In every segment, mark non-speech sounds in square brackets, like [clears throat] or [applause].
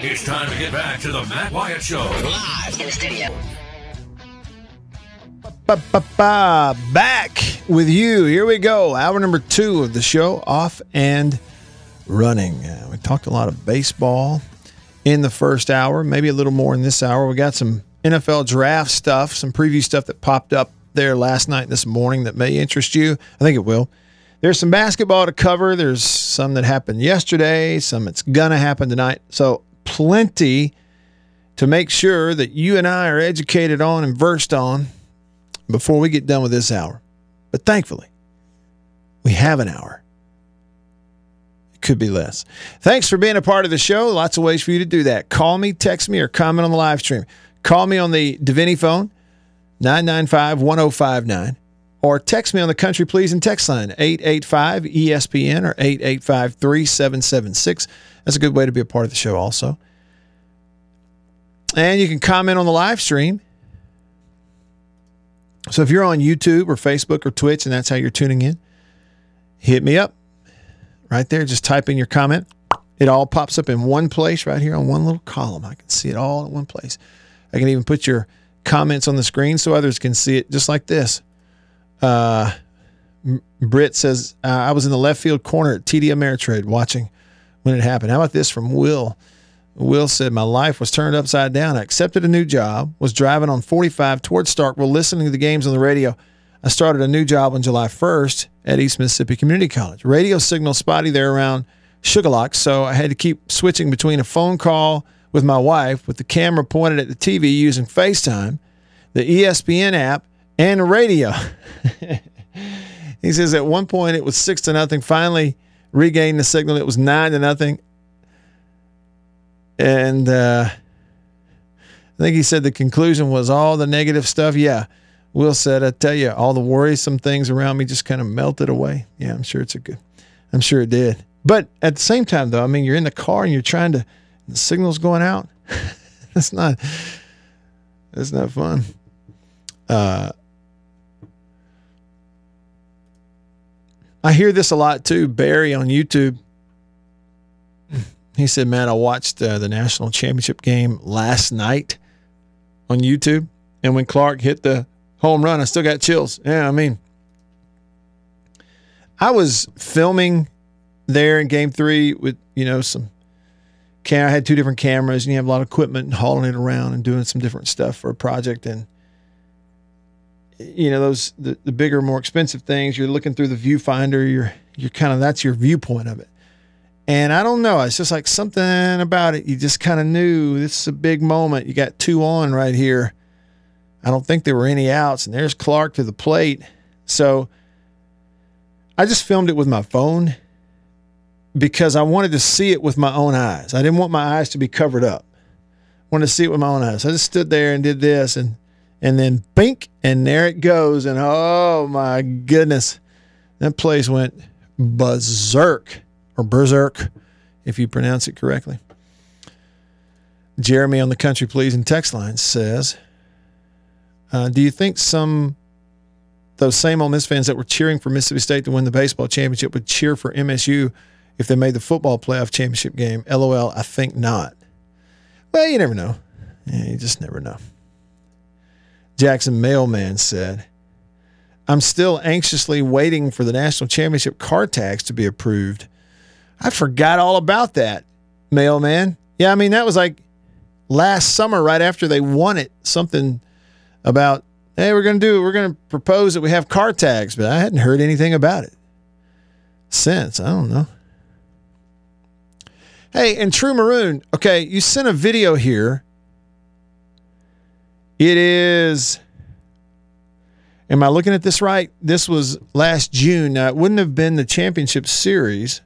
It's time to get back to the Matt Wyatt Show. Live in the studio. Ba-ba-ba. Back with you. Here we go. Hour number two of the show, off and running. Uh, we talked a lot of baseball in the first hour, maybe a little more in this hour. We got some NFL draft stuff, some preview stuff that popped up there last night and this morning that may interest you. I think it will. There's some basketball to cover. There's some that happened yesterday, some that's going to happen tonight. So, plenty to make sure that you and I are educated on and versed on before we get done with this hour. But thankfully, we have an hour. It could be less. Thanks for being a part of the show. Lots of ways for you to do that. Call me, text me, or comment on the live stream. Call me on the Davini phone, 995 1059, or text me on the Country Please and text line, 885 ESPN or 885 3776. That's a good way to be a part of the show, also. And you can comment on the live stream. So if you're on YouTube or Facebook or Twitch and that's how you're tuning in, hit me up right there. Just type in your comment. It all pops up in one place right here on one little column. I can see it all in one place. I can even put your comments on the screen so others can see it just like this. Uh, Britt says, uh, I was in the left field corner at TD Ameritrade watching when it happened. How about this from Will? Will said, My life was turned upside down. I accepted a new job, was driving on 45 towards Starkville, listening to the games on the radio. I started a new job on July 1st at East Mississippi Community College. Radio signal spotty there around Sugarlock, so I had to keep switching between a phone call with my wife with the camera pointed at the TV using FaceTime, the ESPN app, and radio. [laughs] he says at one point it was six to nothing. Finally regained the signal. It was nine to nothing. And uh, I think he said the conclusion was all the negative stuff. Yeah. Will said, I tell you, all the worrisome things around me just kind of melted away. Yeah, I'm sure it's a good, I'm sure it did. But at the same time, though, I mean, you're in the car and you're trying to, the signal's going out. [laughs] that's not, that's not fun. Uh, I hear this a lot too. Barry on YouTube he said, "Man, I watched uh, the national championship game last night on YouTube, and when Clark hit the home run, I still got chills. Yeah, I mean, I was filming there in Game Three with you know some. Cam- I had two different cameras, and you have a lot of equipment and hauling it around and doing some different stuff for a project, and you know those the, the bigger, more expensive things. You're looking through the viewfinder. You're you're kind of that's your viewpoint of it. And I don't know. It's just like something about it. You just kind of knew this is a big moment. You got two on right here. I don't think there were any outs. And there's Clark to the plate. So I just filmed it with my phone because I wanted to see it with my own eyes. I didn't want my eyes to be covered up. I wanted to see it with my own eyes. I just stood there and did this and and then bink and there it goes. And oh my goodness. That place went berserk or Berserk, if you pronounce it correctly. Jeremy on the Country Please and text line says, uh, "Do you think some those same Ole Miss fans that were cheering for Mississippi State to win the baseball championship would cheer for MSU if they made the football playoff championship game?" LOL. I think not. Well, you never know. Yeah, you just never know. Jackson Mailman said, I'm still anxiously waiting for the national championship car tax to be approved. I forgot all about that, mailman. Yeah, I mean, that was like last summer, right after they won it, something about, hey, we're going to do, it. we're going to propose that we have car tags, but I hadn't heard anything about it since. I don't know. Hey, and True Maroon, okay, you sent a video here. It is, am I looking at this right? This was last June. Now, it wouldn't have been the championship series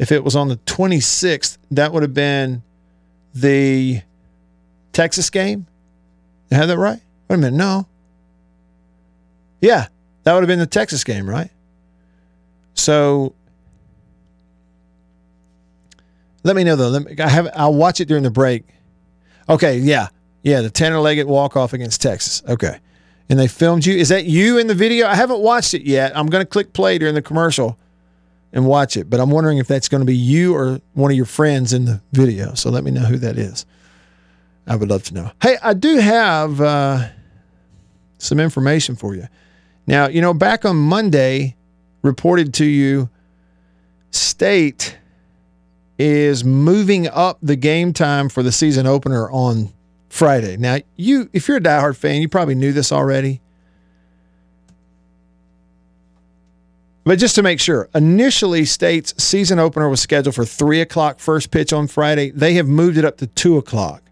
if it was on the 26th, that would have been the Texas game. Have that right? Wait a minute. No. Yeah, that would have been the Texas game, right? So let me know though. Let me, I have. I'll watch it during the break. Okay. Yeah. Yeah. The Tanner Leggett walk off against Texas. Okay. And they filmed you. Is that you in the video? I haven't watched it yet. I'm going to click play during the commercial and watch it. But I'm wondering if that's going to be you or one of your friends in the video. So let me know who that is. I would love to know. Hey, I do have uh, some information for you. Now, you know, back on Monday, reported to you, State is moving up the game time for the season opener on Friday. Now, you if you're a diehard fan, you probably knew this already. But just to make sure, initially State's season opener was scheduled for three o'clock first pitch on Friday. They have moved it up to two o'clock.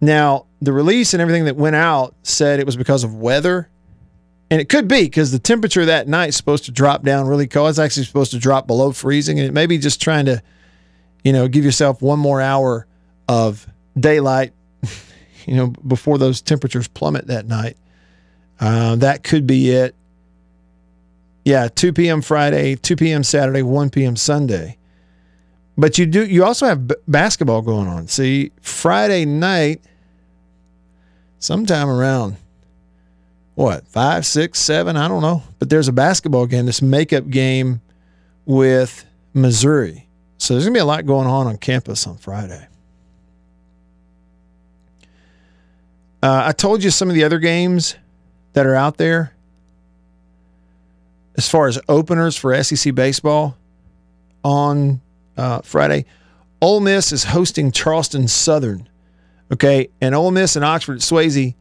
Now, the release and everything that went out said it was because of weather. And it could be because the temperature that night is supposed to drop down really cold. It's actually supposed to drop below freezing. And it may be just trying to, you know, give yourself one more hour of daylight, you know, before those temperatures plummet that night. Uh, that could be it. Yeah, 2 p.m. Friday, 2 p.m. Saturday, 1 p.m. Sunday. But you do you also have b- basketball going on. See, Friday night, sometime around what five, six, seven, I don't know. But there's a basketball game, this makeup game with Missouri. So there's gonna be a lot going on on campus on Friday. Uh, I told you some of the other games that are out there as far as openers for SEC baseball on uh, Friday. Ole Miss is hosting Charleston Southern. Okay, and Ole Miss and Oxford Swayze,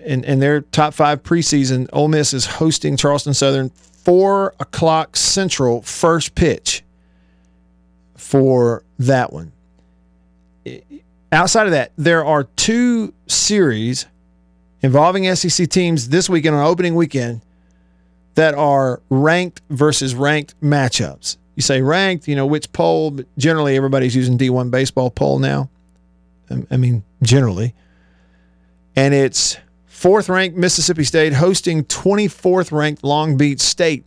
in, in their top five preseason, Ole Miss is hosting Charleston Southern four o'clock Central first pitch for that one. Outside of that, there are two series involving SEC teams this weekend on opening weekend that are ranked versus ranked matchups. You say ranked, you know, which poll, but generally everybody's using D1 baseball poll now. I mean, generally. And it's fourth ranked Mississippi State hosting 24th ranked Long Beach State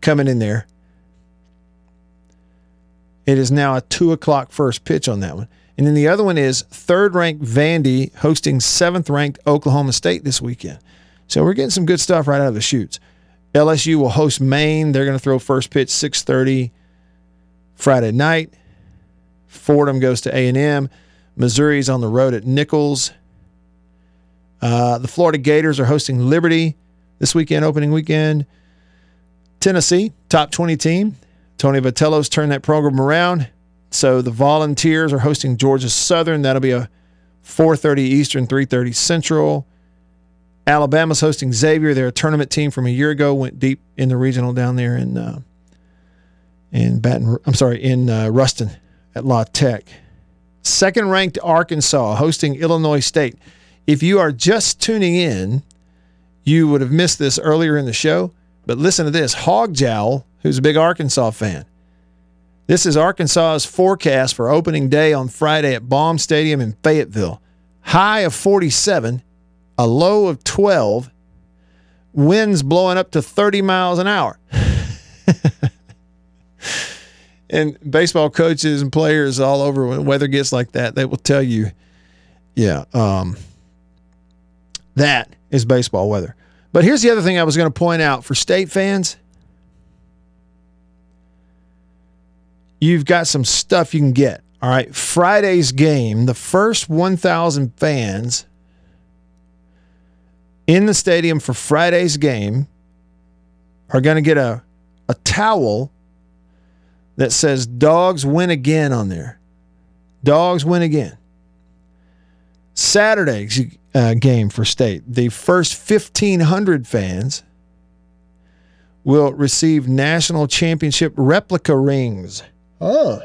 coming in there. It is now a two o'clock first pitch on that one. And then the other one is third ranked Vandy hosting seventh ranked Oklahoma State this weekend. So we're getting some good stuff right out of the chutes. LSU will host Maine. They're going to throw first pitch 6:30 Friday night. Fordham goes to A&M. Missouri's on the road at Nicholls. Uh, the Florida Gators are hosting Liberty this weekend, opening weekend. Tennessee, top 20 team. Tony Vitello's turned that program around. So the Volunteers are hosting Georgia Southern. That'll be a 4:30 Eastern, 3:30 Central. Alabama's hosting Xavier. They're a tournament team from a year ago. Went deep in the regional down there in uh, in Baton. I'm sorry, in uh, Ruston at La Tech. Second ranked Arkansas hosting Illinois State. If you are just tuning in, you would have missed this earlier in the show. But listen to this: Hog Jowl, who's a big Arkansas fan. This is Arkansas's forecast for opening day on Friday at Baum Stadium in Fayetteville. High of 47 a low of 12, winds blowing up to 30 miles an hour. [laughs] and baseball coaches and players all over, when weather gets like that, they will tell you, yeah, um, that is baseball weather. But here's the other thing I was going to point out for state fans. You've got some stuff you can get. All right. Friday's game, the first 1,000 fans in the stadium for Friday's game are going to get a, a towel that says Dogs win again on there. Dogs win again. Saturday's uh, game for state, the first 1,500 fans will receive national championship replica rings. Oh.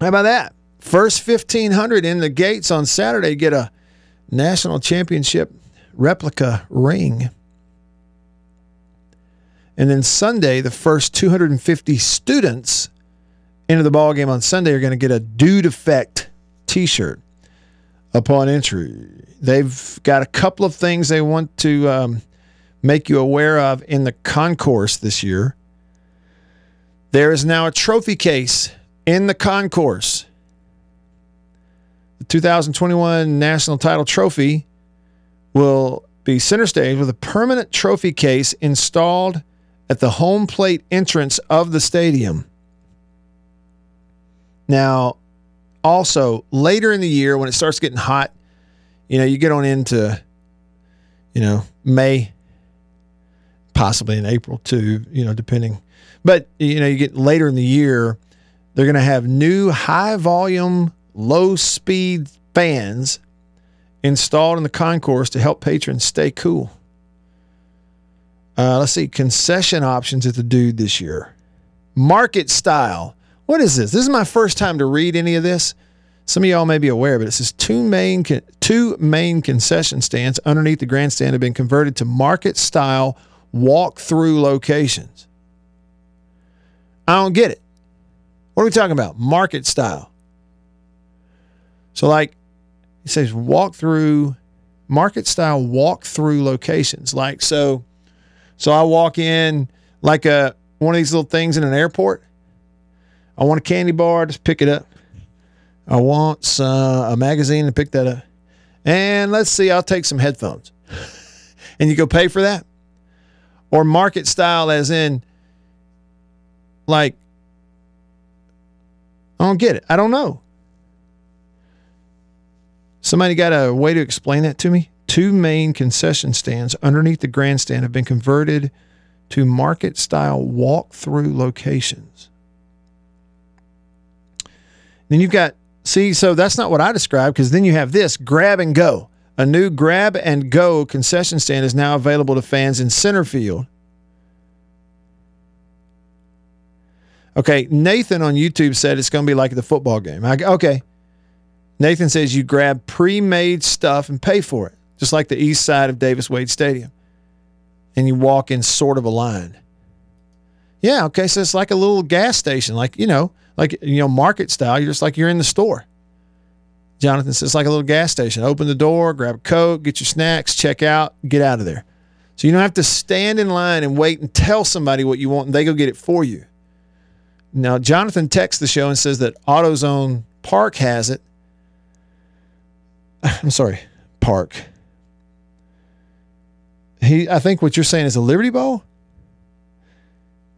How about that? First 1,500 in the gates on Saturday get a national championship replica ring. And then Sunday, the first 250 students into the ball game on Sunday are going to get a Dude Effect T-shirt upon entry. They've got a couple of things they want to um, make you aware of in the concourse this year. There is now a trophy case in the concourse the 2021 National Title Trophy will be center stage with a permanent trophy case installed at the home plate entrance of the stadium. Now, also later in the year when it starts getting hot, you know, you get on into, you know, May, possibly in April too, you know, depending. But, you know, you get later in the year, they're going to have new high volume, low speed fans installed in the concourse to help patrons stay cool. Uh, let's see, concession options at the dude this year. Market style. What is this? This is my first time to read any of this. Some of y'all may be aware, but it says two main two main concession stands underneath the grandstand have been converted to market style walk-through locations. I don't get it. What are we talking about? Market style. So like it says walk through market style walk through locations. Like so so I walk in like a one of these little things in an airport. I want a candy bar, just pick it up. I want uh, a magazine to pick that up. And let's see, I'll take some headphones. [laughs] and you go pay for that? Or market style, as in, like, I don't get it. I don't know. Somebody got a way to explain that to me? Two main concession stands underneath the grandstand have been converted to market style walk through locations. Then you've got, see, so that's not what I described because then you have this grab and go. A new grab and go concession stand is now available to fans in center field. Okay, Nathan on YouTube said it's going to be like the football game. I, okay. Nathan says you grab pre made stuff and pay for it, just like the east side of Davis Wade Stadium. And you walk in sort of a line. Yeah, okay, so it's like a little gas station, like, you know, like you know, market style. You're just like you're in the store. Jonathan says it's like a little gas station. Open the door, grab a coke, get your snacks, check out, get out of there. So you don't have to stand in line and wait and tell somebody what you want and they go get it for you. Now, Jonathan texts the show and says that AutoZone Park has it. [laughs] I'm sorry, Park. He, I think what you're saying is a Liberty Bowl.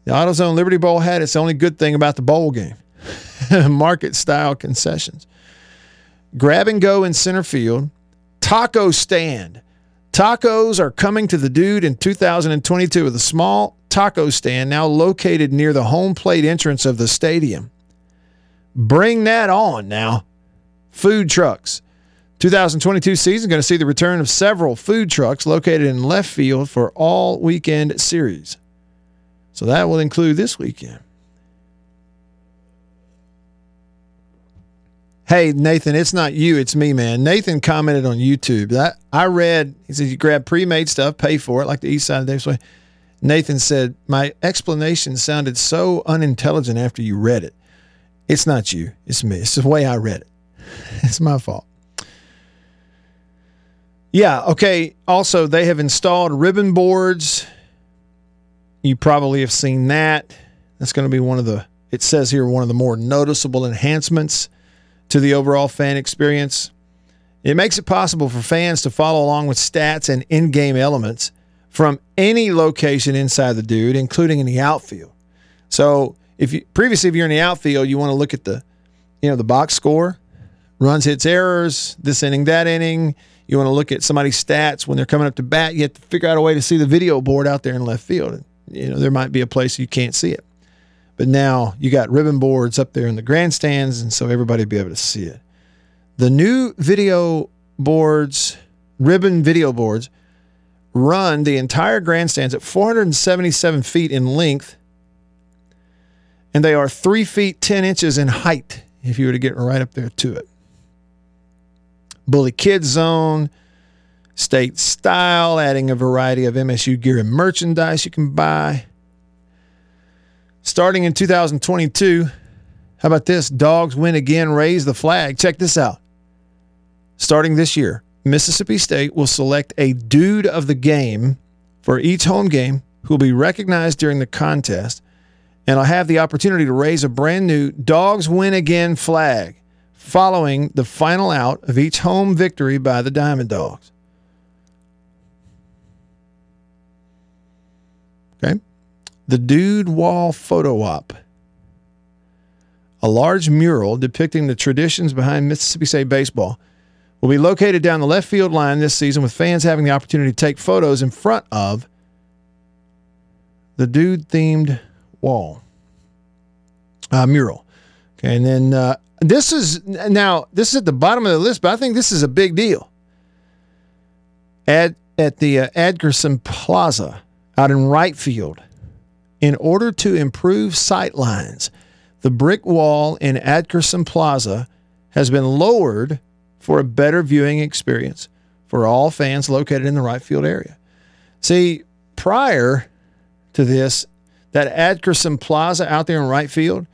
The AutoZone Liberty Bowl had its the only good thing about the bowl game [laughs] market style concessions. Grab and go in center field. Taco stand. Tacos are coming to the dude in 2022 with a small taco stand now located near the home plate entrance of the stadium. Bring that on now. Food trucks. 2022 season going to see the return of several food trucks located in left field for all weekend series. So that will include this weekend. Hey, Nathan, it's not you, it's me, man. Nathan commented on YouTube. That I read, he said you grab pre-made stuff, pay for it, like the east side of Davis Wade. Nathan said, My explanation sounded so unintelligent after you read it. It's not you, it's me. It's the way I read it. [laughs] It's my fault. Yeah, okay. Also, they have installed ribbon boards. You probably have seen that. That's going to be one of the, it says here, one of the more noticeable enhancements to the overall fan experience. It makes it possible for fans to follow along with stats and in game elements from any location inside the dude, including in the outfield. So if you previously if you're in the outfield, you want to look at the you know the box score, runs, hits, errors, this inning, that inning. You want to look at somebody's stats when they're coming up to bat. You have to figure out a way to see the video board out there in left field. You know there might be a place you can't see it. But now you got ribbon boards up there in the grandstands, and so everybody will be able to see it. The new video boards, ribbon video boards, run the entire grandstands at 477 feet in length, and they are three feet 10 inches in height if you were to get right up there to it. Bully Kids Zone, state style, adding a variety of MSU gear and merchandise you can buy. Starting in 2022, how about this? Dogs win again, raise the flag. Check this out. Starting this year, Mississippi State will select a dude of the game for each home game who will be recognized during the contest and will have the opportunity to raise a brand new Dogs Win Again flag following the final out of each home victory by the Diamond Dogs. Okay. The Dude Wall Photo Op, a large mural depicting the traditions behind Mississippi State baseball, will be located down the left field line this season with fans having the opportunity to take photos in front of the dude themed wall uh, mural. Okay, and then uh, this is now this is at the bottom of the list, but I think this is a big deal. At at the uh, Adkerson Plaza out in right field, in order to improve sight lines, the brick wall in Adkerson Plaza has been lowered for a better viewing experience for all fans located in the right field area. See, prior to this, that Adkerson Plaza out there in right field,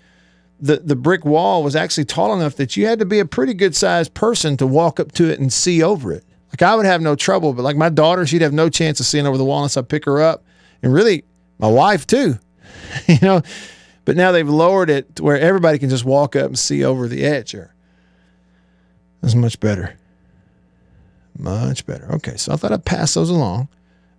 the, the brick wall was actually tall enough that you had to be a pretty good sized person to walk up to it and see over it. Like I would have no trouble, but like my daughter, she'd have no chance of seeing over the wall unless I pick her up. And really, my wife too, [laughs] you know. But now they've lowered it to where everybody can just walk up and see over the edge here. That's much better. Much better. Okay, so I thought I'd pass those along.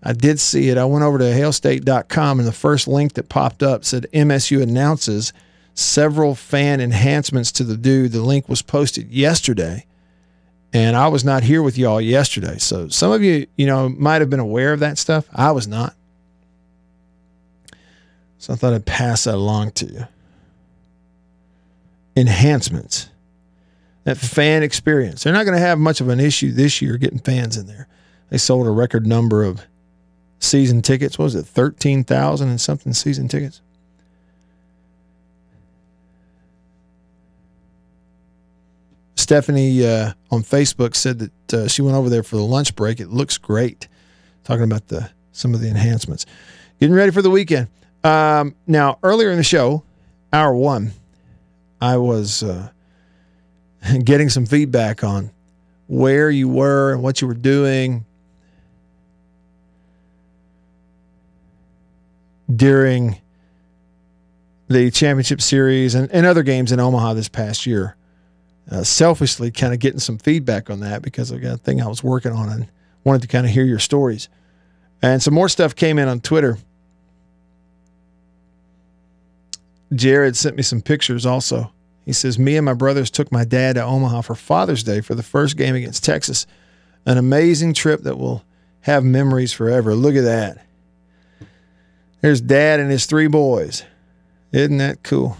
I did see it. I went over to hailstate.com and the first link that popped up said MSU announces several fan enhancements to the dude. The link was posted yesterday. And I was not here with y'all yesterday. So some of you, you know, might have been aware of that stuff. I was not. So I thought I'd pass that along to you. Enhancements. That fan experience. They're not going to have much of an issue this year getting fans in there. They sold a record number of season tickets. What was it, 13,000 and something season tickets? Stephanie uh, on Facebook said that uh, she went over there for the lunch break. It looks great. Talking about the some of the enhancements. Getting ready for the weekend. Um, now, earlier in the show, hour one, I was uh, [laughs] getting some feedback on where you were and what you were doing during the championship series and, and other games in Omaha this past year. Uh, selfishly, kind of getting some feedback on that because I got a thing I was working on and wanted to kind of hear your stories. And some more stuff came in on Twitter. Jared sent me some pictures also. He says, Me and my brothers took my dad to Omaha for Father's Day for the first game against Texas. An amazing trip that will have memories forever. Look at that. There's dad and his three boys. Isn't that cool?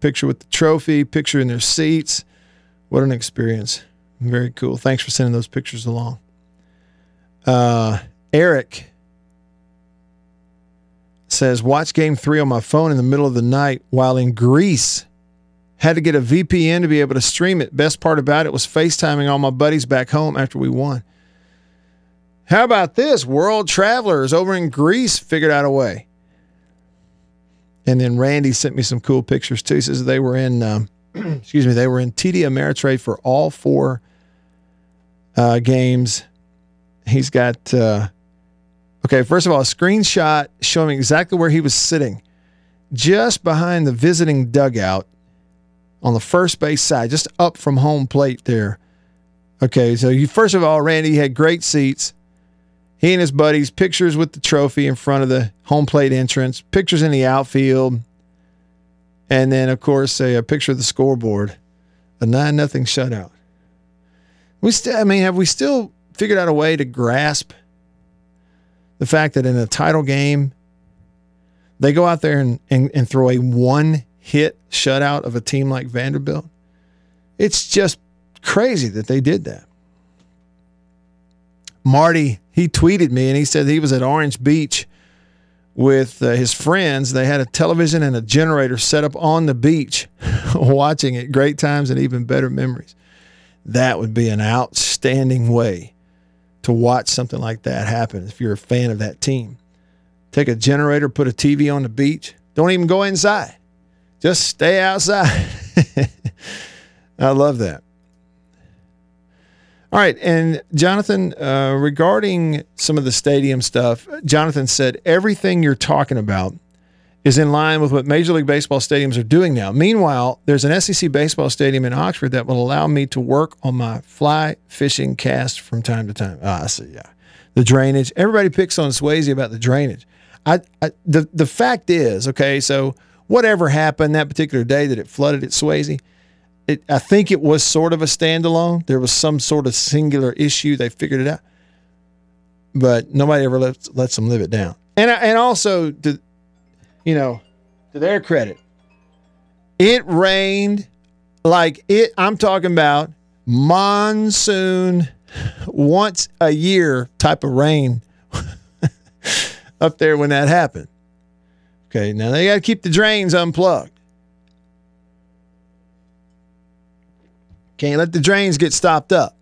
Picture with the trophy, picture in their seats. What an experience. Very cool. Thanks for sending those pictures along. Uh, Eric says, Watch game three on my phone in the middle of the night while in Greece. Had to get a VPN to be able to stream it. Best part about it was FaceTiming all my buddies back home after we won. How about this? World travelers over in Greece figured out a way. And then Randy sent me some cool pictures too. He says they were in, um, [clears throat] excuse me, they were in TD Ameritrade for all four uh, games. He's got, uh, okay, first of all, a screenshot showing exactly where he was sitting, just behind the visiting dugout on the first base side, just up from home plate there. Okay, so you first of all, Randy had great seats. He and his buddies, pictures with the trophy in front of the home plate entrance, pictures in the outfield, and then of course a, a picture of the scoreboard, a nine nothing shutout. We still, I mean, have we still figured out a way to grasp the fact that in a title game, they go out there and, and, and throw a one hit shutout of a team like Vanderbilt? It's just crazy that they did that. Marty, he tweeted me and he said he was at Orange Beach with uh, his friends. They had a television and a generator set up on the beach, [laughs] watching it. Great times and even better memories. That would be an outstanding way to watch something like that happen if you're a fan of that team. Take a generator, put a TV on the beach. Don't even go inside. Just stay outside. [laughs] I love that. All right. And Jonathan, uh, regarding some of the stadium stuff, Jonathan said everything you're talking about is in line with what Major League Baseball stadiums are doing now. Meanwhile, there's an SEC baseball stadium in Oxford that will allow me to work on my fly fishing cast from time to time. Ah, I see. Yeah. The drainage. Everybody picks on Swayze about the drainage. I, I the the fact is, okay, so whatever happened that particular day that it flooded at Swayze, it, I think it was sort of a standalone. There was some sort of singular issue. They figured it out, but nobody ever lets lets them live it down. And and also, to, you know, to their credit, it rained like it. I'm talking about monsoon, once a year type of rain [laughs] up there when that happened. Okay, now they got to keep the drains unplugged. Can't let the drains get stopped up.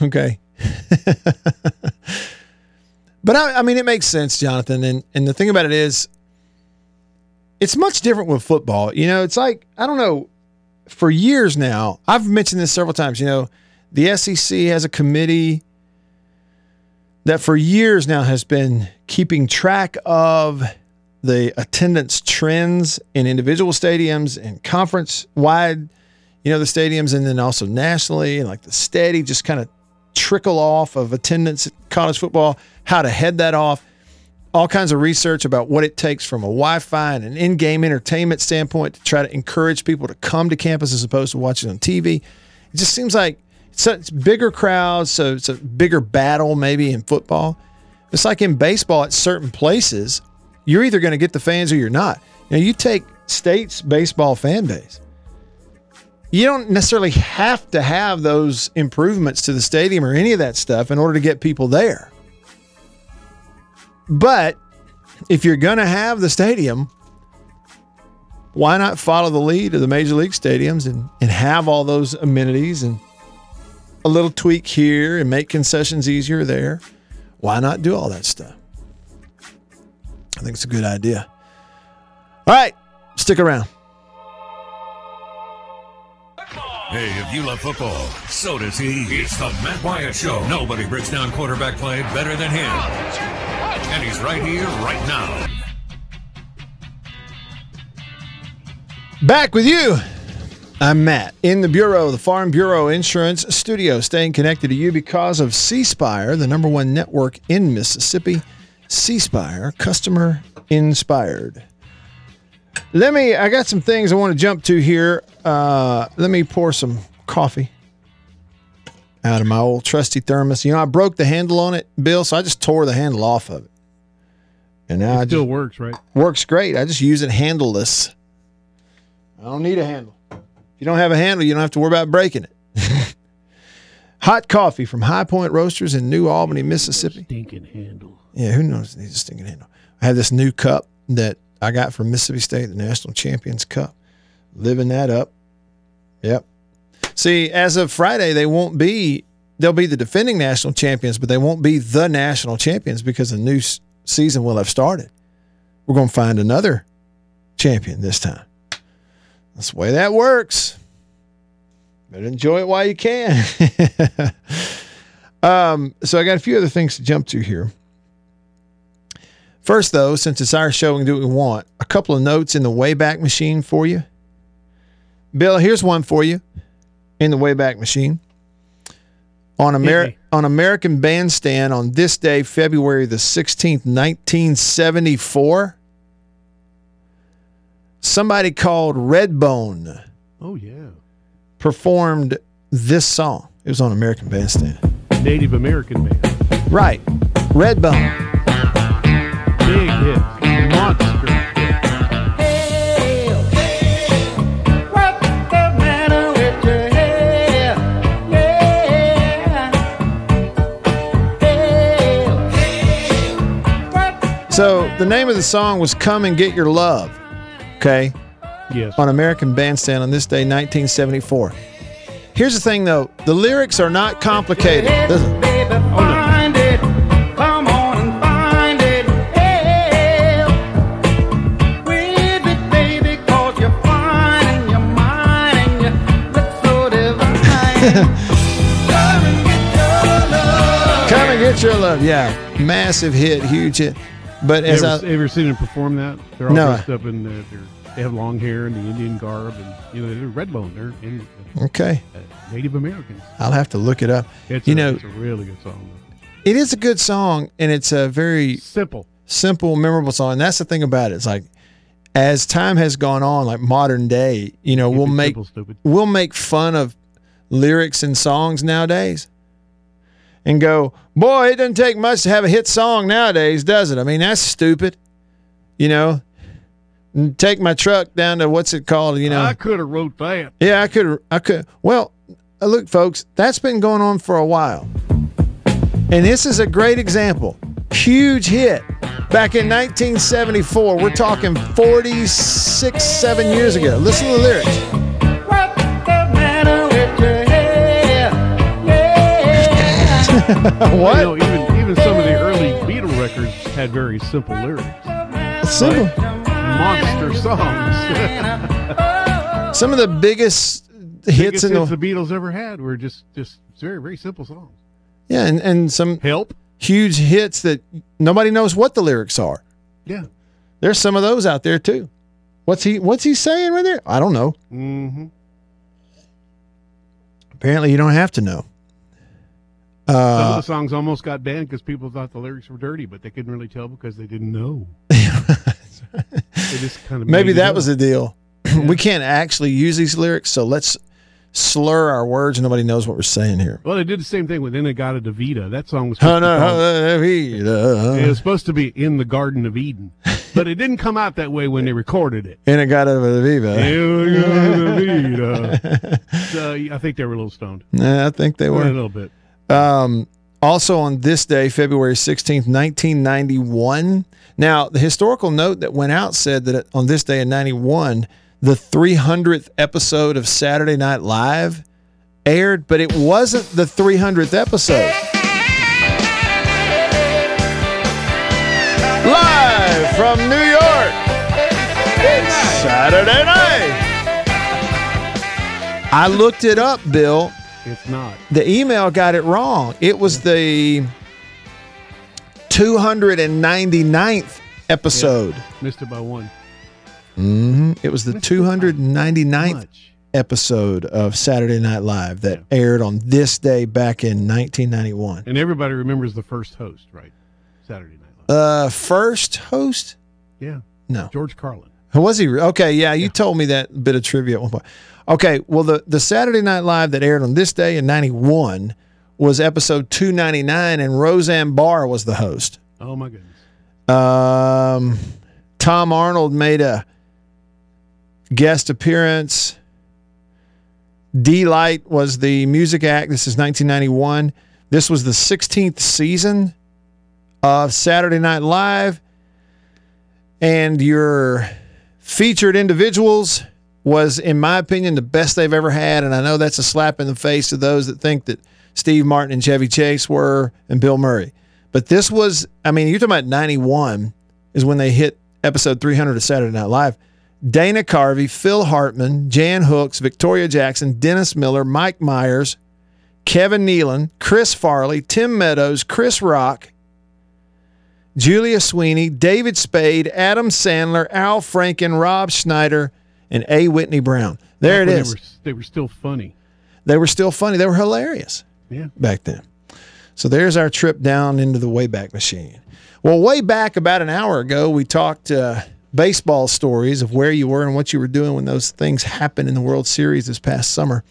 Okay. [laughs] but I, I, mean, it makes sense, Jonathan. And, and the thing about it is, it's much different with football. You know, it's like, I don't know, for years now, I've mentioned this several times. You know, the SEC has a committee that for years now has been keeping track of the attendance trends in individual stadiums and conference wide, you know, the stadiums, and then also nationally, and like the steady just kind of trickle off of attendance at college football, how to head that off, all kinds of research about what it takes from a Wi Fi and an in game entertainment standpoint to try to encourage people to come to campus as opposed to watching on TV. It just seems like so it's bigger crowds, so it's a bigger battle maybe in football. It's like in baseball at certain places, you're either going to get the fans or you're not. Now you take state's baseball fan base. You don't necessarily have to have those improvements to the stadium or any of that stuff in order to get people there. But if you're going to have the stadium, why not follow the lead of the major league stadiums and, and have all those amenities and a little tweak here and make concessions easier there. Why not do all that stuff? I think it's a good idea. All right, stick around. Hey, if you love football, so does he. It's the Matt Wyatt Show. Nobody breaks down quarterback play better than him. And he's right here, right now. Back with you I'm Matt in the Bureau, the Farm Bureau Insurance Studio, staying connected to you because of C Spire, the number one network in Mississippi. C Spire, customer inspired. Let me, I got some things I want to jump to here. Uh, let me pour some coffee out of my old trusty thermos. You know, I broke the handle on it, Bill, so I just tore the handle off of it. And now it still works, right? Works great. I just use it handleless. I don't need a handle. If you don't have a handle, you don't have to worry about breaking it. [laughs] Hot coffee from High Point Roasters in New Albany, Mississippi. Stinking handle. Yeah, who knows? Needs a stinking handle. I have this new cup that I got from Mississippi State, the National Champions Cup. Living that up. Yep. See, as of Friday, they won't be. They'll be the defending national champions, but they won't be the national champions because the new season will have started. We're going to find another champion this time. That's the way that works. Better enjoy it while you can. [laughs] um, so I got a few other things to jump to here. First, though, since it's our show and do what we want, a couple of notes in the Wayback Machine for you. Bill, here's one for you in the Wayback Machine. On, Amer- on American Bandstand on this day, February the 16th, 1974, somebody called Redbone. Oh yeah. Performed this song. It was on American Bandstand. Native American band. Right. Redbone. Big hit. So the name of the song was "Come and Get Your Love." Okay. Yes. On American Bandstand on this day, 1974. Here's the thing, though: the lyrics are not complicated. Come on and find it. [laughs] Come and get your love. Come and get your love. Yeah, massive hit, huge hit. But you as ever, I ever seen them perform that? They're all No. dressed up in uh, they have long hair and the Indian garb, and you know they're Redbone. They're in, okay, uh, Native Americans. I'll have to look it up. It's You a, know- it's a really good song. It is a good song, and it's a very Simple. simple, memorable song. And that's the thing about it. It's like as time has gone on, like modern day, you know, Keep we'll make simple, we'll make fun of lyrics and songs nowadays and go, boy, it doesn't take much to have a hit song nowadays, does it? I mean, that's stupid. You know, And take my truck down to what's it called? You know, I could have wrote that. yeah, I could, I could. Well, uh, look, folks, that's been going on for a while. And this is a great example. Huge hit back in 1974. We're talking 46, seven years ago. Listen to the lyrics. [laughs] What? You know, even even some of the early Beatle records had very simple lyrics. Simple. Monster songs. [laughs] Some of the biggest hits Biggest in hits the the Beatles ever had were just just very very simple songs. yeah, and, and some Help. huge hits that nobody knows what the lyrics are. Yeah. There's some of those out there too. What's he What's he saying right there? I don't know. Mm-hmm. Apparently, you don't have to know. Some of Uh, the songs almost got banned because people thought the lyrics were dirty, but they couldn't really tell because they didn't know. [laughs] They just kind of maybe that was the deal. we can't actually use these lyrics, so let's slur our words nobody knows what we're saying here. Well, they did the same thing with In-A-Gadda-Da-Vida. That song was Oh, supposed, no, to, call- no, no, it was supposed to be in the Garden of Eden, but it didn't come out that way when they recorded it. And it got out of the Viva. Davida. [laughs] so I think they were a little stoned. Yeah, I think they were A little bit. Um, also on this day, February 16th, 1991. Now, the historical note that went out said that on this day in 91, the 300th episode of Saturday Night Live aired, but it wasn't the 300th episode. Live from New York, it's Saturday night. I looked it up, Bill. It's not. The email got it wrong. It was the 299th episode. Missed it by one. hmm It was the 299th Much. episode of Saturday Night Live that aired on this day back in 1991. And everybody remembers the first host, right? Saturday Night Live. Uh, first host? Yeah. No. George Carlin. Who was he? Okay, yeah, you told me that bit of trivia at one point. Okay, well, the, the Saturday Night Live that aired on this day in 91 was episode 299, and Roseanne Barr was the host. Oh, my goodness. Um, Tom Arnold made a guest appearance. Deee-Lite was the music act. This is 1991. This was the 16th season of Saturday Night Live. And your featured individuals was, in my opinion, the best they've ever had. And I know that's a slap in the face to those that think that Steve Martin and Chevy Chase were and Bill Murray. But this was, I mean, you're talking about 91 is when they hit episode 300 of Saturday Night Live. Dana Carvey, Phil Hartman, Jan Hooks, Victoria Jackson, Dennis Miller, Mike Myers, Kevin Nealon, Chris Farley, Tim Meadows, Chris Rock, Julia Sweeney, David Spade, Adam Sandler, Al Franken, Rob Schneider, and A. Whitney Brown. There it Back when is. They were, they were still funny. They were still funny. They were hilarious Yeah. back then. So there's our trip down into the Wayback Machine. Well, way back about an hour ago, we talked uh, baseball stories of where you were and what you were doing when those things happened in the World Series this past summer.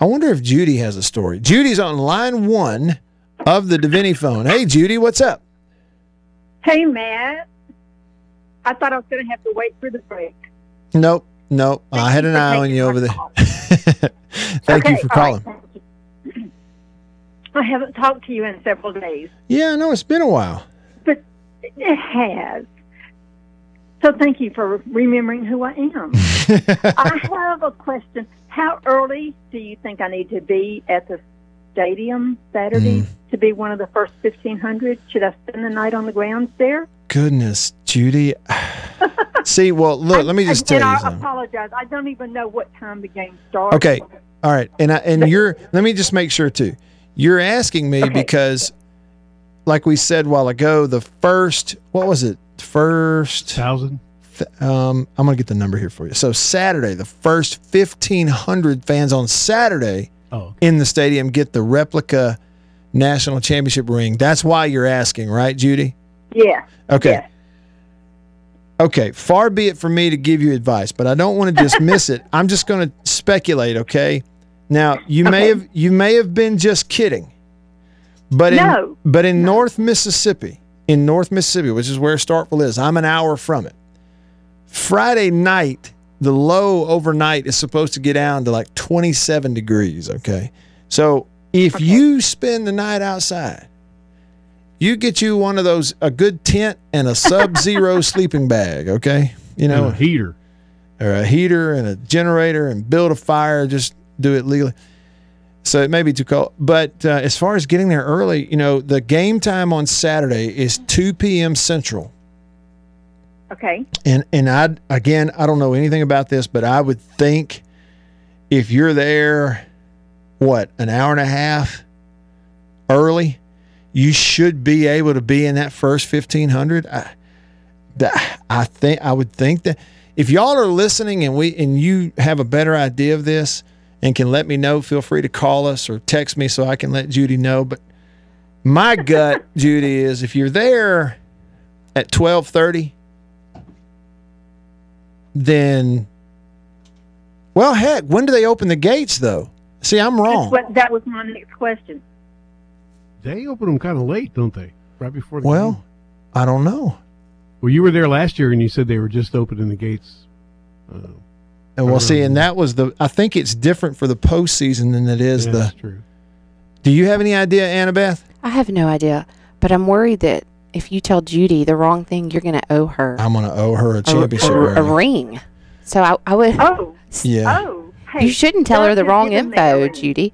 I wonder if Judy has a story. Judy's on line one of the Davini phone. Hey, Judy, what's up? Hey, Matt. I thought I was going to have to wait for the break. Nope, nope. I had an eye on you over there. [laughs] Thank you for calling. thank you. [clears throat] I haven't talked to you in several days, Yeah, I know it's been a while. but it has. So thank you for remembering who I am. [laughs] I have a question. How early do you think I need to be at the stadium Saturday Mm. to be one of the first 1,500? Should I spend the night on the grounds there? Goodness, Judy. See, well, look, let me just tell and you I something. apologize. I don't even know what time the game starts. Okay. All right, and I, and you're. Let me just make sure too. You're asking me Okay. because, like we said a while ago, the first what was it? First, Thousand. th- um, I'm gonna get the number here for you. So Saturday, the first 1,500 fans on Saturday Oh, in the stadium get the replica national championship ring. That's why you're asking, right, Judy? Yeah. Okay. Yes. Okay, far be it from me to give you advice, but I don't want to dismiss it. I'm just going to speculate, okay? Now, you may Okay. have you may have been just kidding. But in but in North Mississippi, in North Mississippi, which is where Starkville is, I'm an hour from it. Friday night, the low overnight is supposed to get down to like 27 degrees, okay? So, if you spend the night outside, you get you one of those a good tent and a sub-zero [laughs] sleeping bag, okay? You And know, a heater. or a heater and a generator and build a fire. Just do it legally. So it may be too cold. But uh, as far as getting there early, you know, the game time on Saturday is 2 p.m. Central. Okay. And and I again, I don't know anything about this, but I would think if you're there, what an hour and a half early, you should be able to be in that first fifteen hundred. I, that, I think I would think that if y'all are listening and we and you have a better idea of this and can let me know, feel free to call us or text me so I can let Judy know. But my gut, [laughs] Judy, is if you're there at twelve thirty then well heck when do they open the gates though see i'm wrong what, that was my next question. They open them kind of late, don't they? Right before the game. well i don't know Well, you were there last year and you said they were just opening the gates. Uh, and we'll see and that was the i think it's different for the postseason than it is yeah, the that's true. do you have any idea annabeth I have no idea, but I'm worried that if you tell Judy the wrong thing, you're going to owe her i'm gonna owe her a a, championship a- a ring. ring. So I, I would. Oh. yeah Oh. Hey, you shouldn't tell her the wrong given me a info. Judy.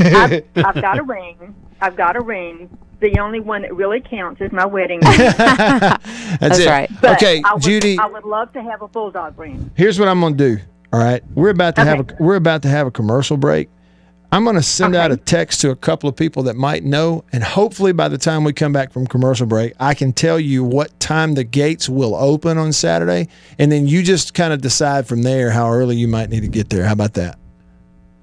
I've, I've got a ring. [laughs] I've got a ring. The only one that really counts is my wedding ring. [laughs] that's, That's it right. But okay I would, judy I would love to have a bulldog ring. here's what i'm gonna do all right we're about to have a we're about to have a commercial break i'm gonna send out a text to a couple of people that might know and hopefully by the time we come back from commercial break i can tell you what time the gates will open on saturday and then you just kind of decide from there how early you might need to get there how about that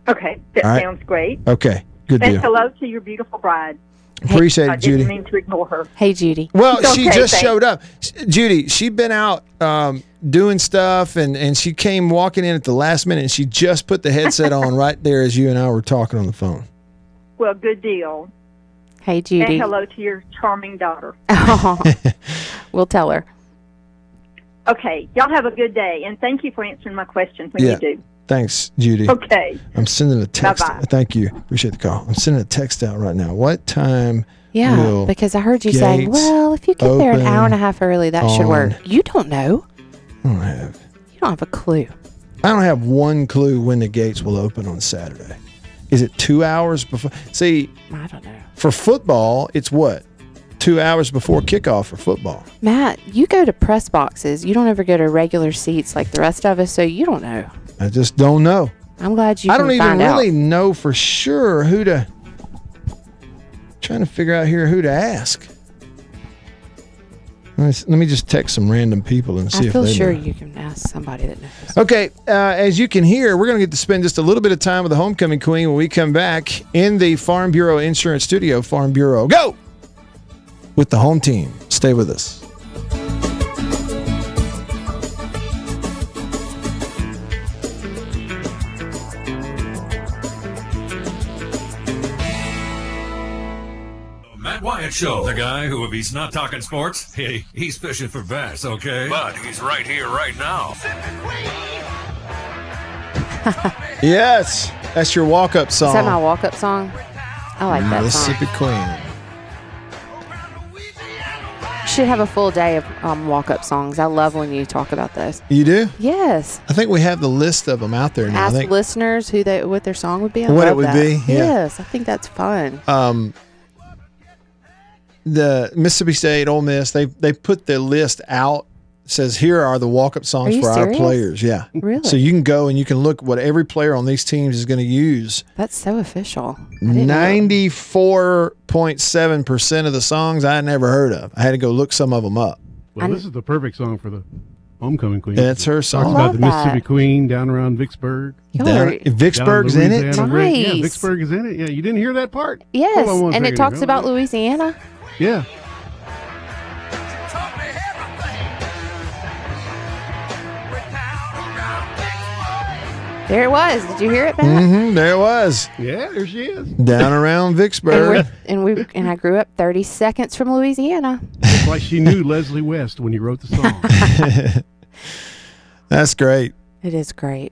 Okay, that All right. sounds great. okay good And deal hello to your beautiful bride. appreciate I it didn't judy mean to ignore her. Hey, Judy. Well, It's she just thanks. showed up. Judy, she'd been out um, doing stuff and, and she came walking in at the last minute and she just put the headset on [laughs] right there as you and I were talking on the phone. Well, good deal. Hey, Judy. And hello to your charming daughter. [laughs] we'll tell her. Okay, y'all have a good day, and thank you for answering my questions when Yeah. you do. Thanks, Judy. Okay. I'm sending a text. Bye-bye. Thank you. Appreciate the call. I'm sending a text out right now. What time? Yeah, will because I heard you saying, well, if you get there an hour and a half early, that should work. You don't know. I don't have. You don't have a clue. I don't have one clue when the gates will open on Saturday. Is it two hours before? See, I don't know. for football, it's what? Two hours before kickoff for football. Matt, you go to press boxes. You don't ever go to regular seats like the rest of us, so you don't know. I just don't know. I'm glad you I don't even really out. know for sure who to. Trying to figure out here who to ask. Let me, s- let me just text some random people and see if I feel sure know. you can ask somebody that knows. Okay, uh, as you can hear, we're going to get to spend just a little bit of time with the homecoming queen when we come back in the Farm Bureau Insurance Studio. Farm Bureau, go with the home team. Stay with us. Show. The guy who, if he's not talking sports, hey, he's fishing for bass, okay? But he's right here, right now. [laughs] Yes, that's your walk-up song. Is that my walk up song? I like that song. Mississippi Queen. Should have a full day of um, walk up songs. I love when you talk about those. You do? Yes. I think we have the list of them out there now. I Ask think listeners who they what their song would be. I What it would that. be, yeah. Yes, I think that's fun. um, the Mississippi State, Ole Miss, they they put the list out. Says here are the walk up songs Are you for our players. Yeah, Really? So you can go and you can look what every player on these teams is going to use. That's so official. I didn't know. Ninety four point seven percent of the songs I never heard of. I had to go look some of them up. Well, I'm- this is the perfect song for the homecoming queen. That's her Talks song. about the Love that. Mississippi Queen down around Vicksburg. Y'all Down- Vicksburg's down in it. Louisiana Ridge. Yeah, Nice. Vicksburg is in it. Yeah, you didn't hear that part? Yes, on one and it talks about Louisiana. Yeah. There it was. Did you hear it, Pat? Mm-hmm, there it was. Yeah, there she is. Down around Vicksburg. and, we and, I grew up 30 seconds from Louisiana. It's like she knew Leslie West when he wrote the song. [laughs] That's great. It is great.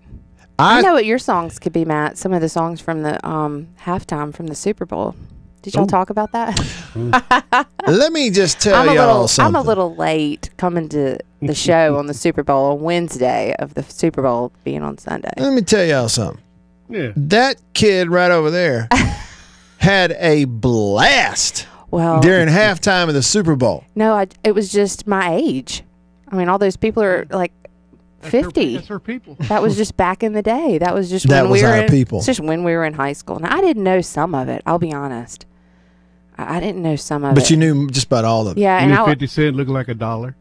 I, I, know what your songs could be, Matt. Some of the songs from the um, halftime from the Super Bowl. Did y'all Ooh. talk about that? [laughs] let me just tell I'm a y'all little something. I'm a little late coming to the show on the Super Bowl on Wednesday of the Super Bowl being on Sunday. Let me tell y'all something. Yeah. That kid right over there [laughs] had a blast Well, during halftime of the Super Bowl. no, I, it was just my age. I mean, all those people are like That's her- 50. That's her people. That was just back in the day. That was just That when was we were our in, people. It's just when we were in high school. Now I didn't know some of it. I'll be honest. I, I didn't know some of it. But you knew just about all of it. yeah, You and knew I, 50 Cent looked like a dollar.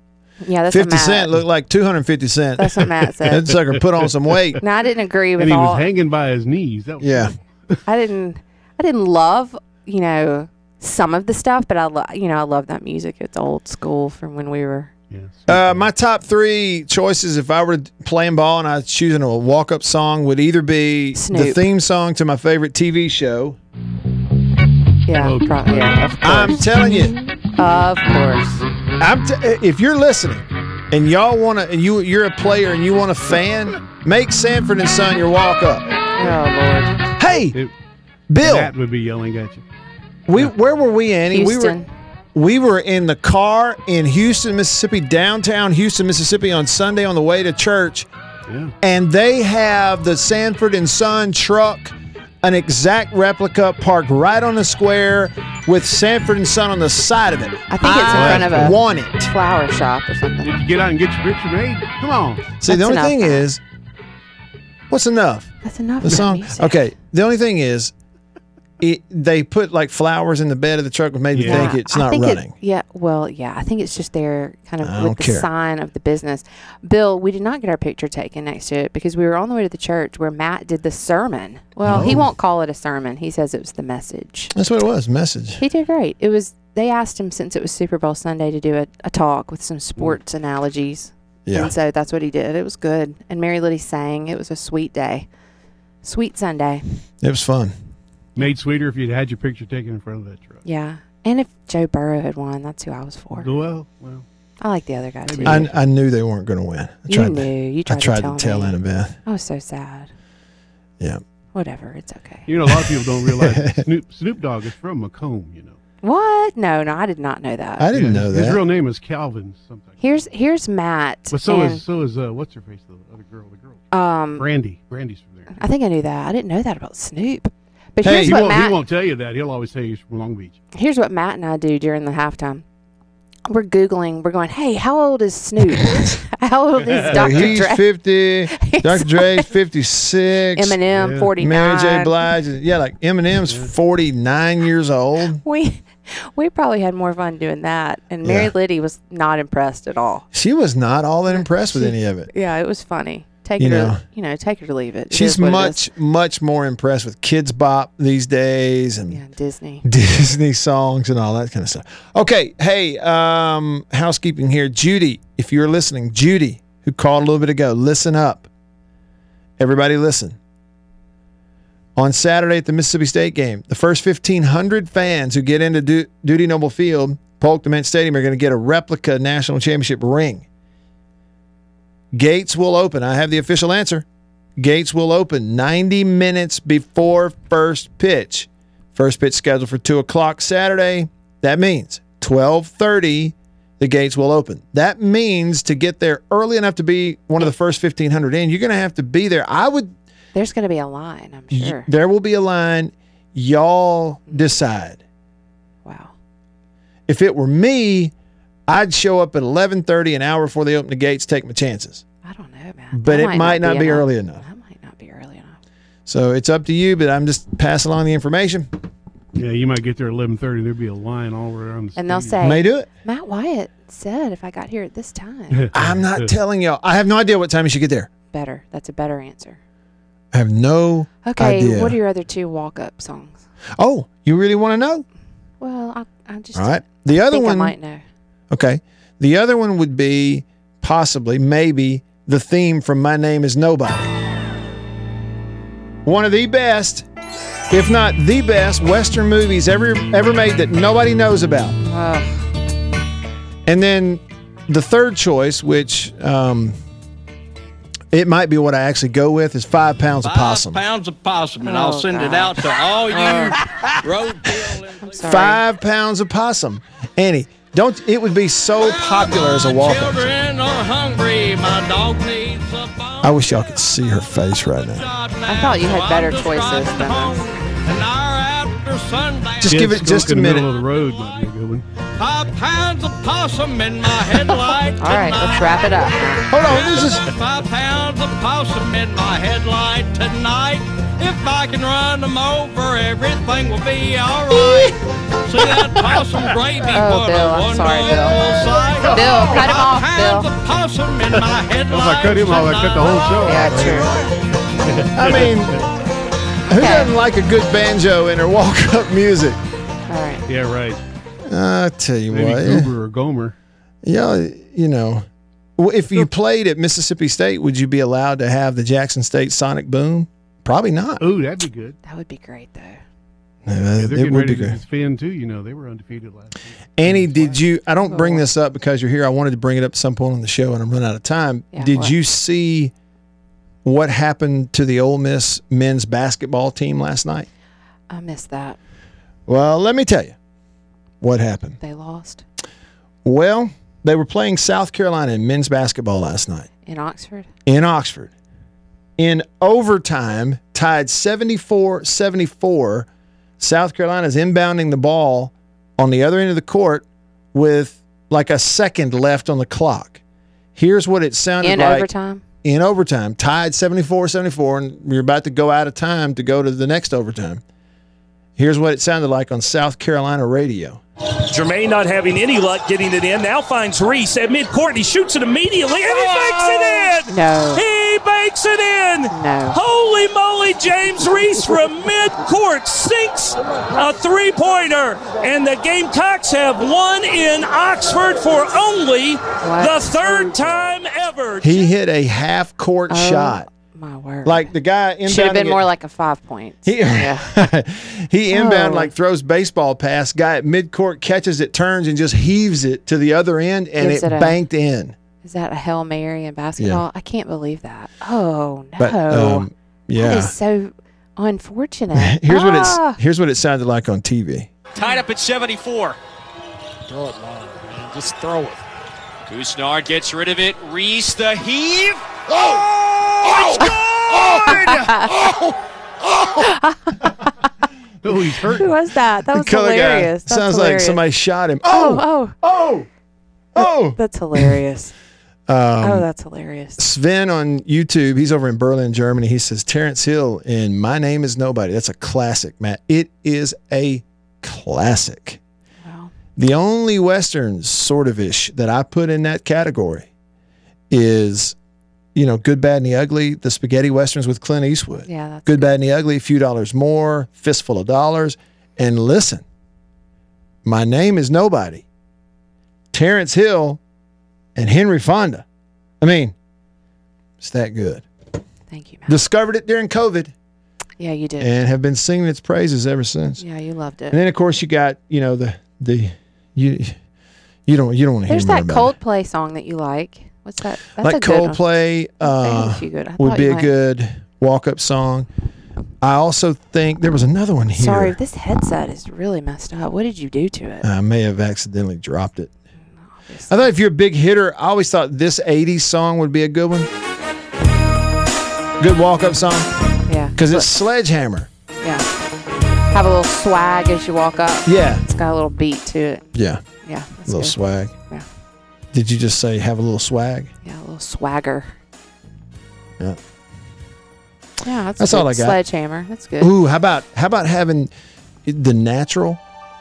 yeah, that's 50 what Matt, Cent looked like 250 Cent. That's what Matt [laughs] that said. sucker put on some weight. no, I didn't agree with And he all. was hanging by his knees. That was Yeah. cool. [laughs] I didn't. I didn't love you know some of the stuff, but I lo- you know I love that music. It's old school from when we were. Yes. Uh, my top three choices, if I were playing ball and I was choosing a walk up song, would either be the Snoop. theme song to my favorite TV show. Yeah, oh, Okay. pro- yeah, of course. I'm telling you, of course. I'm t- eh, if you're listening and y'all want to, and you you're a player and you want a fan, make Sanford and Son your walk up. Oh Lord, Hey, It- Bill, That would be yelling at you. we where were we, Annie? Houston. We were we were in the car in Houston, Mississippi, downtown Houston, Mississippi, on Sunday on the way to church, Yeah. and they have the Sanford and Son truck, an exact replica parked right on the square with Sanford and Son on the side of it. I think it's in ah. front of a want it. flower shop or something. Did something. you get out and get your picture made? Come on. See, the only enough, thing is, what's enough? That's enough. The song. music. Okay. The only thing is, it, they put like flowers in the bed of the truck, which made me Yeah. think it's not think it- running. yeah, well, yeah, I think it's just there kind of I with the care. sign of the business. Bill, we did not get our picture taken next to it because we were on the way to the church where Matt did the sermon. Well, he Oh. won't call it a sermon. He says it was the message. That's what it was. Message. He did great. It was they asked him since it was Super Bowl Sunday to do a, a talk with some sports mm. analogies. Yeah. And so that's what he did. It was good. And Mary Liddy sang. It was a sweet day. Sweet Sunday. It was fun. Made sweeter if you'd had your picture taken in front of that truck. Yeah. And if Joe Burrow had won, that's who I was for. Well, well. I like the other guy too. I, I knew they weren't going to win. I you tried, knew. You I tried, tried to tell, to tell me. Annabeth. I was so sad. Yeah. Whatever. It's okay. You know, a lot of people don't realize [laughs] Snoop, Snoop Dogg is from McComb, you know. What? No, no, I did not know that. I didn't Yeah, know his, that. His real name is Calvin something. here's here's Matt. But so is so is uh, what's her face, the other girl, the girl, um Brandy. Brandy's from there. I think I knew that. I didn't know that about Snoop. But Hey, here's He what won't, Matt he won't tell you that. He'll always say he's from Long Beach. here's what Matt and I do during the halftime. We're googling. We're going. Hey, how old is Snoop? [laughs] how old is Dr. he's Dre? 50. [laughs] Dr. Dre's 56. Eminem, Yeah. forty Mary J. Blige. Yeah, like Eminem's 49 years old. [laughs] We we probably had more fun doing that. And Mary Yeah. Liddy was not impressed at all. She was not all that impressed with any of it. Yeah, it was funny. Take You it, know. or, you know, take it or leave it. It She's what it much, much more impressed with Kidz Bop these days and Yeah, Disney. [laughs] Disney songs and all that kind of stuff. Okay, hey, um, housekeeping here. Judy, if you're listening, Judy, who called a little bit ago, listen up. Everybody listen. On Saturday at the Mississippi State game, the first 1,500 fans who get into du- Dudy Noble Field, Polk DeMent Stadium, are going to get a replica national championship ring. Gates will open. I have the official answer. Gates will open 90 minutes before first pitch. First pitch scheduled for two o'clock Saturday. That means 12:30. The gates will open. That means to get there early enough to be one of the first 1,500 in, you're going to have to be there. I would. There's going to be a line, I'm y- sure. there will be a line. Y'all decide. Wow. If it were me, I'd show up at 11:30, an hour before they open the gates, take my chances. I don't know, man. But That it might not be enough. early enough. That might not be early enough. So it's up to you. But I'm just passing along the information. Yeah, you might get there at eleven thirty. There'd be a line all around the And they'll say, May do it. Matt Wyatt said if I got here at this time. [laughs] I'm not telling y'all. I have no idea what time you should get there. better. That's a better answer. I have no Okay, idea. what are your other two walk up songs? Oh, you really want to know? Well, I, I just All right. The I other think one, I might know. Okay. The other one would be possibly, maybe the theme from My Name Is Nobody. one of the best, if not the best, Western movies ever ever made that nobody knows about. Ugh. And then the third choice, which um, it might be what I actually go with, is five pounds of possum. Five pounds of possum, and I'll Oh, send it out to all you [laughs] road kill. [laughs] Five pounds of possum. Annie, don't. It would be so popular as a My walk-up. Children are hungry. My dog needs a bone. I wish y'all could see her face right now. I thought you had better choices than us. An hour after sundown, Just give it just a in middle minute. of the road might be a good one. five pounds of possum in my headlight. All right, let's wrap it up. Hold on, this is Five pounds of possum in my headlight tonight. If I can run them over, everything will be alright. See that [laughs] possum gravy, Oh, what Bill, a I'm sorry, wonderful Bill. sight. Bill, cut him off, pounds Bill. of possum in my headlight if I cut him off, I cut the whole show. Yeah, true. I mean, [laughs] who Okay. doesn't like a good banjo in their walk-up music? All right. Yeah, right. I tell you Maybe what, Goober or Gomer. yeah, you know, well, if you played at Mississippi State, would you be allowed to have the Jackson State Sonic Boom? Probably not. Oh, that'd be good. That would be great, though. Uh, Yeah, they're it getting would ready be to great. defend too. You know, they were undefeated last year. Annie, did you? I don't bring this up because you're here. I wanted to bring it up at some point on the show, and I'm running out of time. Yeah, did what? you see what happened to the Ole Miss men's basketball team last night? I missed that. Well, let me tell you what happened. They lost Well, they were playing South Carolina in men's basketball last night in Oxford. in Oxford. In overtime, tied 74 74. South Carolina is inbounding the ball on the other end of the court with like a second left on the clock. Here's what it sounded In like In overtime. In overtime, tied 74 74, and we're about to go out of time to go to the next overtime. Here's what it sounded like on South Carolina radio. Jermaine not having any luck getting it in. Now finds Reese at midcourt. and He shoots it immediately and he makes it in. No. He makes it in. No. Holy moly, James Reese from midcourt sinks a three pointer. And the Gamecocks have won in Oxford for only the third time ever. He hit a half court Oh, shot. My word. Like the guy inbounding should have been more like a five point. He, Yeah. [laughs] he inbound Oh. like throws baseball pass. Guy at midcourt catches it, turns and just heaves it to the other end, and Gives it, it a- banked in. Is that a hail mary in basketball? I can't believe that. Oh no. But um, yeah, is so unfortunate. [laughs] here's what Ah. it's here's what it sounded like on TV. Tied up at 74. Throw it long, man. Just throw it. Couisnard gets rid of it. Reese the heave. Oh, Oh! Oh! [laughs] oh! oh! he's hurt. Who was that? That was color hilarious. guy sounds hilarious. like somebody shot him. Oh, Oh, oh, oh, oh. that's hilarious. Um, oh, that's hilarious. Sven on YouTube, he's over in Berlin, Germany. He says Terence Hill in My Name Is Nobody. That's a classic, Matt. It is a classic. Wow. The only westerns, sort of ish, that I put in that category is, you know, Good, Bad, and the Ugly, the spaghetti westerns with Clint Eastwood. Yeah, that's Good, Bad, and the Ugly, a few dollars more, fistful of dollars. And listen, my name is nobody. Terence Hill and Henry Fonda. I mean, it's that good. Thank you, Matt. Discovered it during COVID yeah, you did. and have been singing its praises ever since. yeah, you loved it. And then of course you got, you know, the the you you don't you don't want to hear There's that it. Coldplay song that you like. What's that? That's a like good. Coldplay They have a uh, few good. I would be a might- good walk up song. I also think there was another one here. Sorry, this headset is really messed up. What did you do to it? I may have accidentally dropped it. I thought if you're a big hitter, I always thought this 80s song would be a good one. Good walk up song yeah, because it's Sledgehammer. yeah. Have a little swag as you walk up. Yeah. It's got a little beat to it. Yeah. Yeah, A little good. swag. Yeah. Did you just say have a little swag? Yeah, a little swagger. Yeah. Yeah, that's, That's all I got. Sledgehammer. That's good. Ooh, how about how about having the natural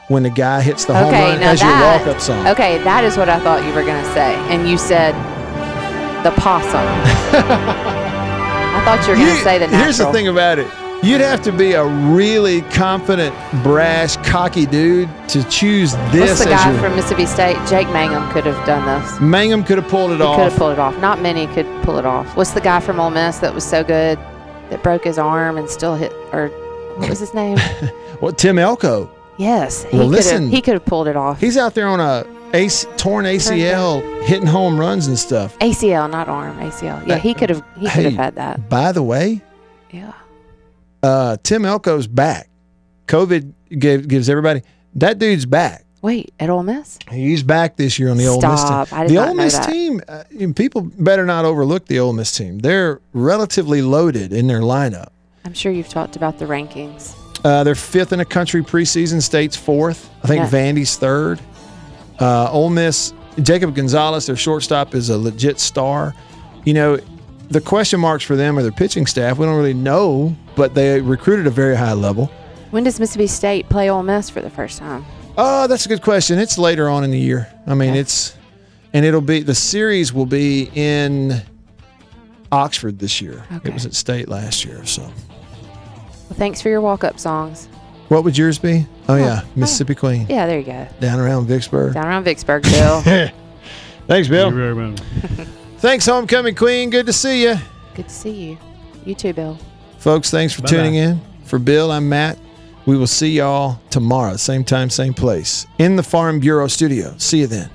when the guy hits the home okay, run as that. your walk up song? Okay, that is what I thought you were gonna say, and you said the possum. [laughs] I thought you were gonna say the natural. Here's the thing about it. You'd have to be a really confident, brash, cocky dude to choose this What's the guy your. from Mississippi State? Jake Mangum could have done this. Mangum could have pulled it He could off. have pulled it off. Not many could pull it off. What's the guy from Ole Miss that was so good that broke his arm and still hit, or what was his name? [laughs] Well, Tim Elko, yes, he Well, could listen. He could have pulled it off. he's out there on a AC, torn ACL, hitting home runs and stuff. ACL, not arm. ACL. Yeah, he could have. He could have Hey, had that. By the way, Yeah. uh, Tim Elko's back. COVID gave, gives everybody that dude's back. Wait, at Ole Miss? He's back this year on the Ole Miss team. I did the not Ole Miss that. team, uh, people better not overlook the Ole Miss team. They're relatively loaded in their lineup. I'm sure you've talked about the rankings. Uh, they're fifth in the country preseason. State's fourth. I think Yeah. Vandy's third. Uh, Ole Miss, Jacob Gonzalez, their shortstop, is a legit star. You know, the question marks for them are their pitching staff. We don't really know, but they recruited a very high level. When does Mississippi State play Ole Miss for the first time? Oh, that's a good question. It's later on in the year. I mean, it's and it'll be the series will be in Oxford this year. It was at State last year. So, Well, thanks for your walk-up songs. what would yours be? Oh yeah, Mississippi Queen. Yeah, there you go. Down around Vicksburg. Down around Vicksburg, Bill. [laughs] Thanks, Bill. Thank you very much. [laughs] Thanks, homecoming queen. Good to see you, Good to see you. You too, Bill. folks. Thanks for Bye-bye. tuning in. For Bill, I'm Matt. We will see y'all tomorrow, same time, same place, in the Farm Bureau studio. See you then.